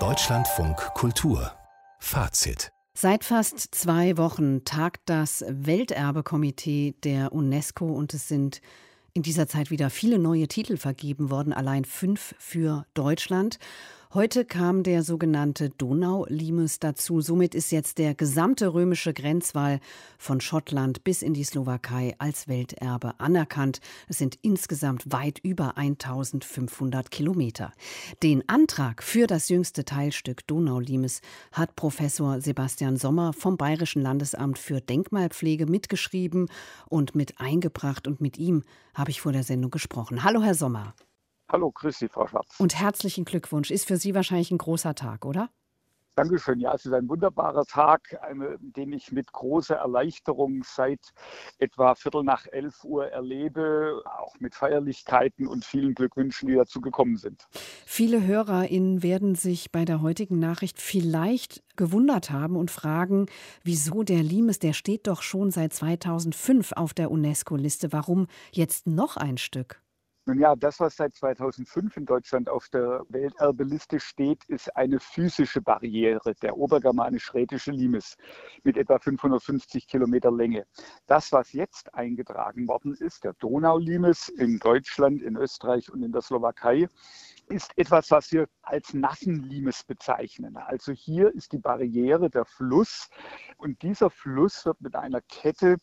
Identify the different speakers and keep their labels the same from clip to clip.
Speaker 1: Deutschlandfunk Kultur Fazit
Speaker 2: Seit fast zwei Wochen tagt das Welterbekomitee der UNESCO und es sind in dieser Zeit wieder viele neue Titel vergeben worden, allein fünf für Deutschland. Heute kam der sogenannte Donaulimes dazu. Somit ist jetzt der gesamte römische Grenzwall von Schottland bis in die Slowakei als Welterbe anerkannt. Es sind insgesamt weit über 1500 Kilometer. Den Antrag für das jüngste Teilstück Donaulimes hat Professor Sebastian Sommer vom Bayerischen Landesamt für Denkmalpflege mitgeschrieben und mit eingebracht. Und mit ihm habe ich vor der Sendung gesprochen. Hallo, Herr Sommer.
Speaker 3: Hallo, grüß Sie, Frau Schatz.
Speaker 2: Und herzlichen Glückwunsch. Ist für Sie wahrscheinlich ein großer Tag, oder?
Speaker 3: Dankeschön. Ja, es ist ein wunderbarer Tag, den ich mit großer Erleichterung seit etwa Viertel nach elf Uhr erlebe, auch mit Feierlichkeiten und vielen Glückwünschen, die dazu gekommen sind.
Speaker 2: Viele HörerInnen werden sich bei der heutigen Nachricht vielleicht gewundert haben und fragen, wieso der Limes, der steht doch schon seit 2005 auf der UNESCO-Liste. Warum jetzt noch ein Stück?
Speaker 3: Nun ja, das, was seit 2005 in Deutschland auf der Welterbeliste steht, ist eine physische Barriere, der obergermanisch-rätische Limes mit etwa 550 Kilometer Länge. Das, was jetzt eingetragen worden ist, der Donaulimes in Deutschland, in Österreich und in der Slowakei, ist etwas, was wir als Nassenlimes bezeichnen. Also hier ist die Barriere der Fluss und dieser Fluss wird mit einer Kette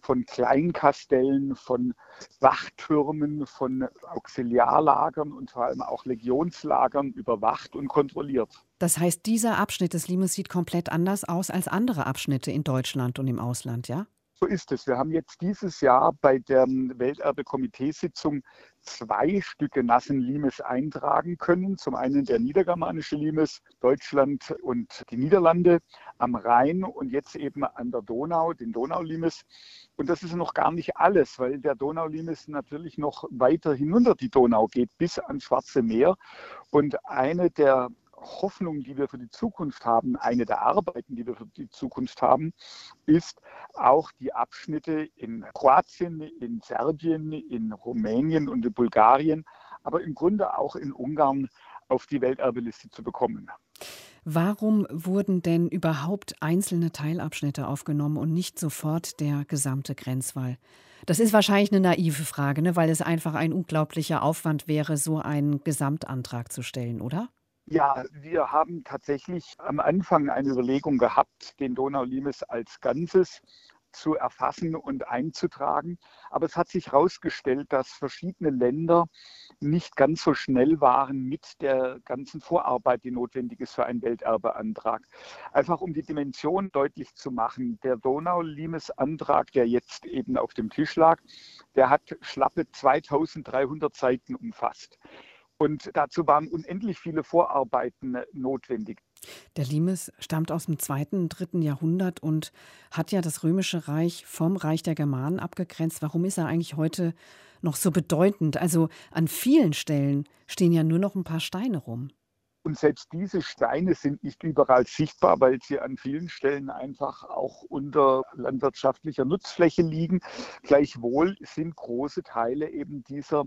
Speaker 3: von Kleinkastellen, von Wachtürmen, von Auxiliarlagern und vor allem auch Legionslagern überwacht und kontrolliert.
Speaker 2: Das heißt, dieser Abschnitt des Limes sieht komplett anders aus als andere Abschnitte in Deutschland und im Ausland, ja?
Speaker 3: So ist es. Wir haben jetzt dieses Jahr bei der Welterbe-Komiteesitzung zwei Stücke nassen Limes eintragen können. Zum einen der niedergermanische Limes, Deutschland und die Niederlande am Rhein und jetzt eben an der Donau, den Donaulimes. Und das ist noch gar nicht alles, weil der Donaulimes natürlich noch weiter hinunter die Donau geht, bis ans Schwarze Meer. Und eine der Hoffnung, die wir für die Zukunft haben, eine der Arbeiten, die wir für die Zukunft haben, ist auch die Abschnitte in Kroatien, in Serbien, in Rumänien und in Bulgarien, aber im Grunde auch in Ungarn auf die Welterbeliste zu bekommen.
Speaker 2: Warum wurden denn überhaupt einzelne Teilabschnitte aufgenommen und nicht sofort der gesamte Grenzwall? Das ist wahrscheinlich eine naive Frage, ne? weil es einfach ein unglaublicher Aufwand wäre, so einen Gesamtantrag zu stellen, oder?
Speaker 3: Ja, wir haben tatsächlich am Anfang eine Überlegung gehabt, den Donaulimes als Ganzes zu erfassen und einzutragen. Aber es hat sich herausgestellt, dass verschiedene Länder nicht ganz so schnell waren mit der ganzen Vorarbeit, die notwendig ist für einen Welterbeantrag. Einfach um die Dimension deutlich zu machen, der Donaulimes-Antrag, der jetzt eben auf dem Tisch lag, der hat schlappe 2300 Seiten umfasst. Und dazu waren unendlich viele Vorarbeiten notwendig.
Speaker 2: Der Limes stammt aus dem zweiten dritten Jahrhundert und hat ja das Römische Reich vom Reich der Germanen abgegrenzt. Warum ist er eigentlich heute noch so bedeutend? Also an vielen Stellen stehen ja nur noch ein paar Steine rum.
Speaker 3: Und selbst diese Steine sind nicht überall sichtbar, weil sie an vielen Stellen einfach auch unter landwirtschaftlicher Nutzfläche liegen. Gleichwohl sind große Teile eben dieser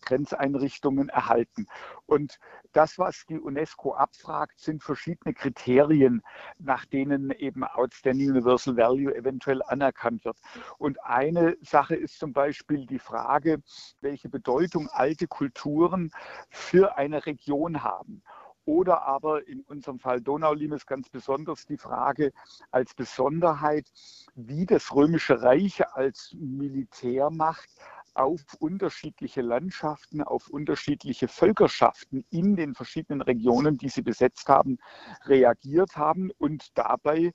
Speaker 3: Grenzeinrichtungen erhalten. Und das, was die UNESCO abfragt, sind verschiedene Kriterien, nach denen eben Outstanding Universal Value eventuell anerkannt wird. Und eine Sache ist zum Beispiel die Frage, welche Bedeutung alte Kulturen für eine Region haben. Oder aber in unserem Fall Donaulimes ganz besonders die Frage als Besonderheit, wie das Römische Reich als Militärmacht auf unterschiedliche Landschaften, auf unterschiedliche Völkerschaften in den verschiedenen Regionen, die sie besetzt haben, reagiert haben und dabei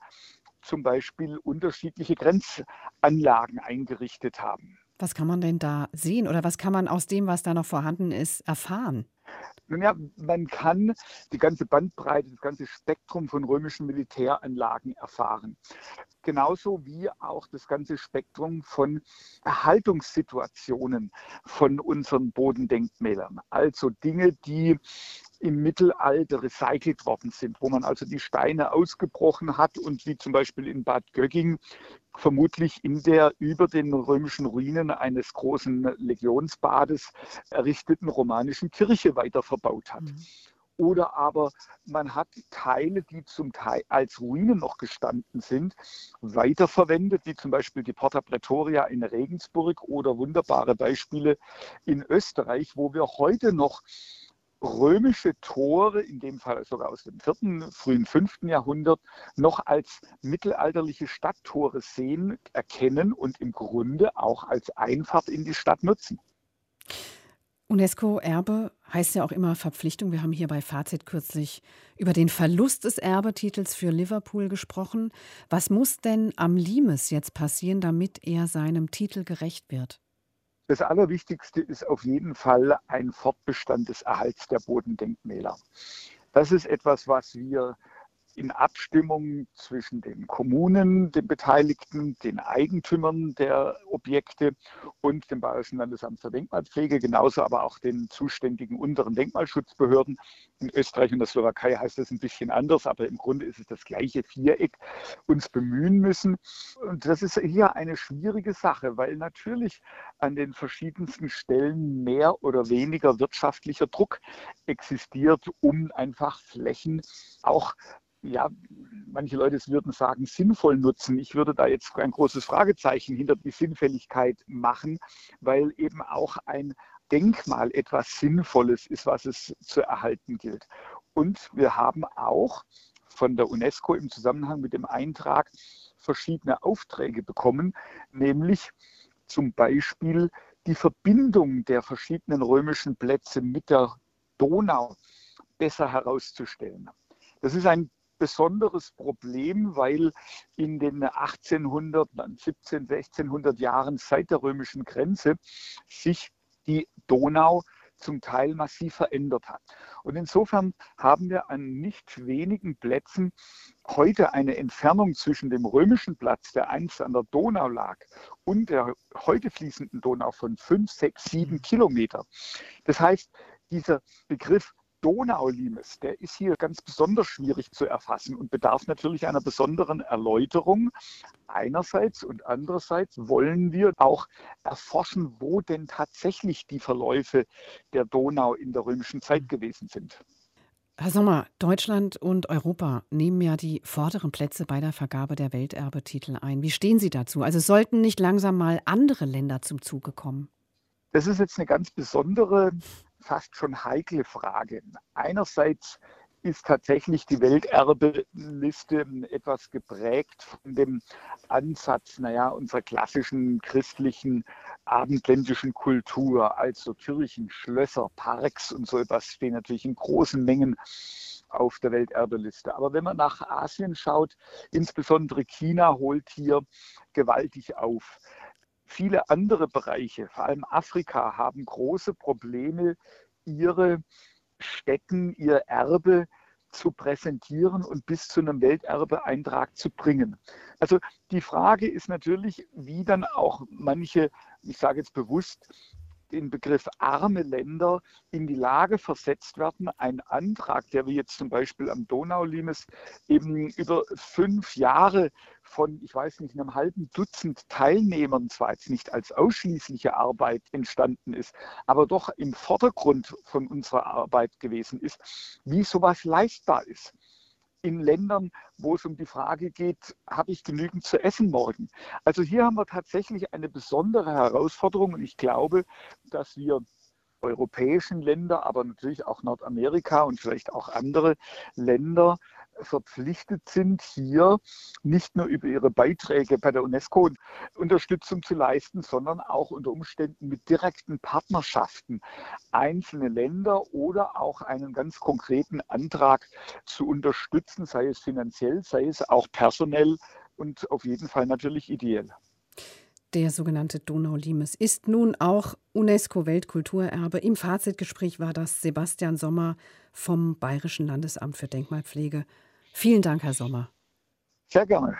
Speaker 3: zum Beispiel unterschiedliche Grenzanlagen eingerichtet haben.
Speaker 2: Was kann man denn da sehen oder was kann man aus dem, was da noch vorhanden ist, erfahren?
Speaker 3: Nun ja, man kann die ganze Bandbreite, das ganze Spektrum von römischen Militäranlagen erfahren. Genauso wie auch das ganze Spektrum von Erhaltungssituationen von unseren Bodendenkmälern. Also Dinge, die im Mittelalter recycelt worden sind, wo man also die Steine ausgebrochen hat und wie zum Beispiel in Bad Gögging vermutlich in der über den römischen Ruinen eines großen Legionsbades errichteten romanischen Kirche weiter verbaut hat. Mhm. Oder aber man hat Teile, die zum Teil als Ruinen noch gestanden sind, weiterverwendet, wie zum Beispiel die Porta Pretoria in Regensburg oder wunderbare Beispiele in Österreich, wo wir heute noch römische Tore, in dem Fall sogar aus dem vierten, frühen fünften Jahrhundert, noch als mittelalterliche Stadttore sehen, erkennen und im Grunde auch als Einfahrt in die Stadt nutzen.
Speaker 2: UNESCO-Erbe heißt ja auch immer Verpflichtung. Wir haben hier bei Fazit kürzlich über den Verlust des Erbetitels für Liverpool gesprochen. Was muss denn am Limes jetzt passieren, damit er seinem Titel gerecht wird?
Speaker 3: Das Allerwichtigste ist auf jeden Fall ein Fortbestand des Erhalts der Bodendenkmäler. Das ist etwas, was wir in Abstimmung zwischen den Kommunen, den Beteiligten, den Eigentümern der Objekte und dem Bayerischen Landesamt für Denkmalpflege, genauso aber auch den zuständigen unteren Denkmalschutzbehörden. In Österreich und der Slowakei heißt das ein bisschen anders, aber im Grunde ist es das gleiche Viereck, uns bemühen müssen. Und das ist hier eine schwierige Sache, weil natürlich an den verschiedensten Stellen mehr oder weniger wirtschaftlicher Druck existiert, um einfach Flächen auch ja, manche Leute würden sagen, sinnvoll nutzen. Ich würde da jetzt ein großes Fragezeichen hinter die Sinnfälligkeit machen, weil eben auch ein Denkmal etwas Sinnvolles ist, was es zu erhalten gilt. Und wir haben auch von der UNESCO im Zusammenhang mit dem Eintrag verschiedene Aufträge bekommen, nämlich zum Beispiel die Verbindung der verschiedenen römischen Plätze mit der Donau besser herauszustellen. Das ist ein besonderes Problem, weil in den 1800, 17, 1600 Jahren seit der römischen Grenze sich die Donau zum Teil massiv verändert hat. Und insofern haben wir an nicht wenigen Plätzen heute eine Entfernung zwischen dem römischen Platz, der einst an der Donau lag, und der heute fließenden Donau von 5, 6, 7 Kilometer. Das heißt, dieser Begriff Donaulimes, der ist hier ganz besonders schwierig zu erfassen und bedarf natürlich einer besonderen Erläuterung einerseits und andererseits wollen wir auch erforschen, wo denn tatsächlich die Verläufe der Donau in der römischen Zeit gewesen sind.
Speaker 2: Herr Sommer, Deutschland und Europa nehmen ja die vorderen Plätze bei der Vergabe der Welterbetitel ein. Wie stehen Sie dazu? Also sollten nicht langsam mal andere Länder zum Zuge kommen?
Speaker 3: Das ist jetzt eine ganz besondere fast schon heikle Frage. Einerseits ist tatsächlich die Welterbeliste etwas geprägt von dem Ansatz, naja, unserer klassischen christlichen abendländischen Kultur, also Kirchen, Schlösser, Parks und so etwas stehen natürlich in großen Mengen auf der Welterbeliste. Aber wenn man nach Asien schaut, insbesondere China holt hier gewaltig auf. Viele andere Bereiche, vor allem Afrika, haben große Probleme, ihre Städten, ihr Erbe zu präsentieren und bis zu einem Welterbeeintrag zu bringen. Also die Frage ist natürlich, wie dann auch manche, ich sage jetzt bewusst, den Begriff arme Länder in die Lage versetzt werden, einen Antrag, der wir jetzt zum Beispiel am Donaulimes eben über fünf Jahre von, ich weiß nicht, einem halben Dutzend Teilnehmern zwar jetzt nicht als ausschließliche Arbeit entstanden ist, aber doch im Vordergrund von unserer Arbeit gewesen ist, wie sowas leistbar ist in Ländern, wo es um die Frage geht, habe ich genügend zu essen morgen? Also hier haben wir tatsächlich eine besondere Herausforderung und ich glaube, dass wir europäischen Länder, aber natürlich auch Nordamerika und vielleicht auch andere Länder verpflichtet sind, hier nicht nur über ihre Beiträge bei der UNESCO Unterstützung zu leisten, sondern auch unter Umständen mit direkten Partnerschaften einzelne Länder oder auch einen ganz konkreten Antrag zu unterstützen, sei es finanziell, sei es auch personell und auf jeden Fall natürlich ideell.
Speaker 2: Der sogenannte Donau-Limes ist nun auch UNESCO-Weltkulturerbe. Im Fazitgespräch war das Sebastian Sommer vom Bayerischen Landesamt für Denkmalpflege. Vielen Dank, Herr Sommer.
Speaker 3: Sehr gerne.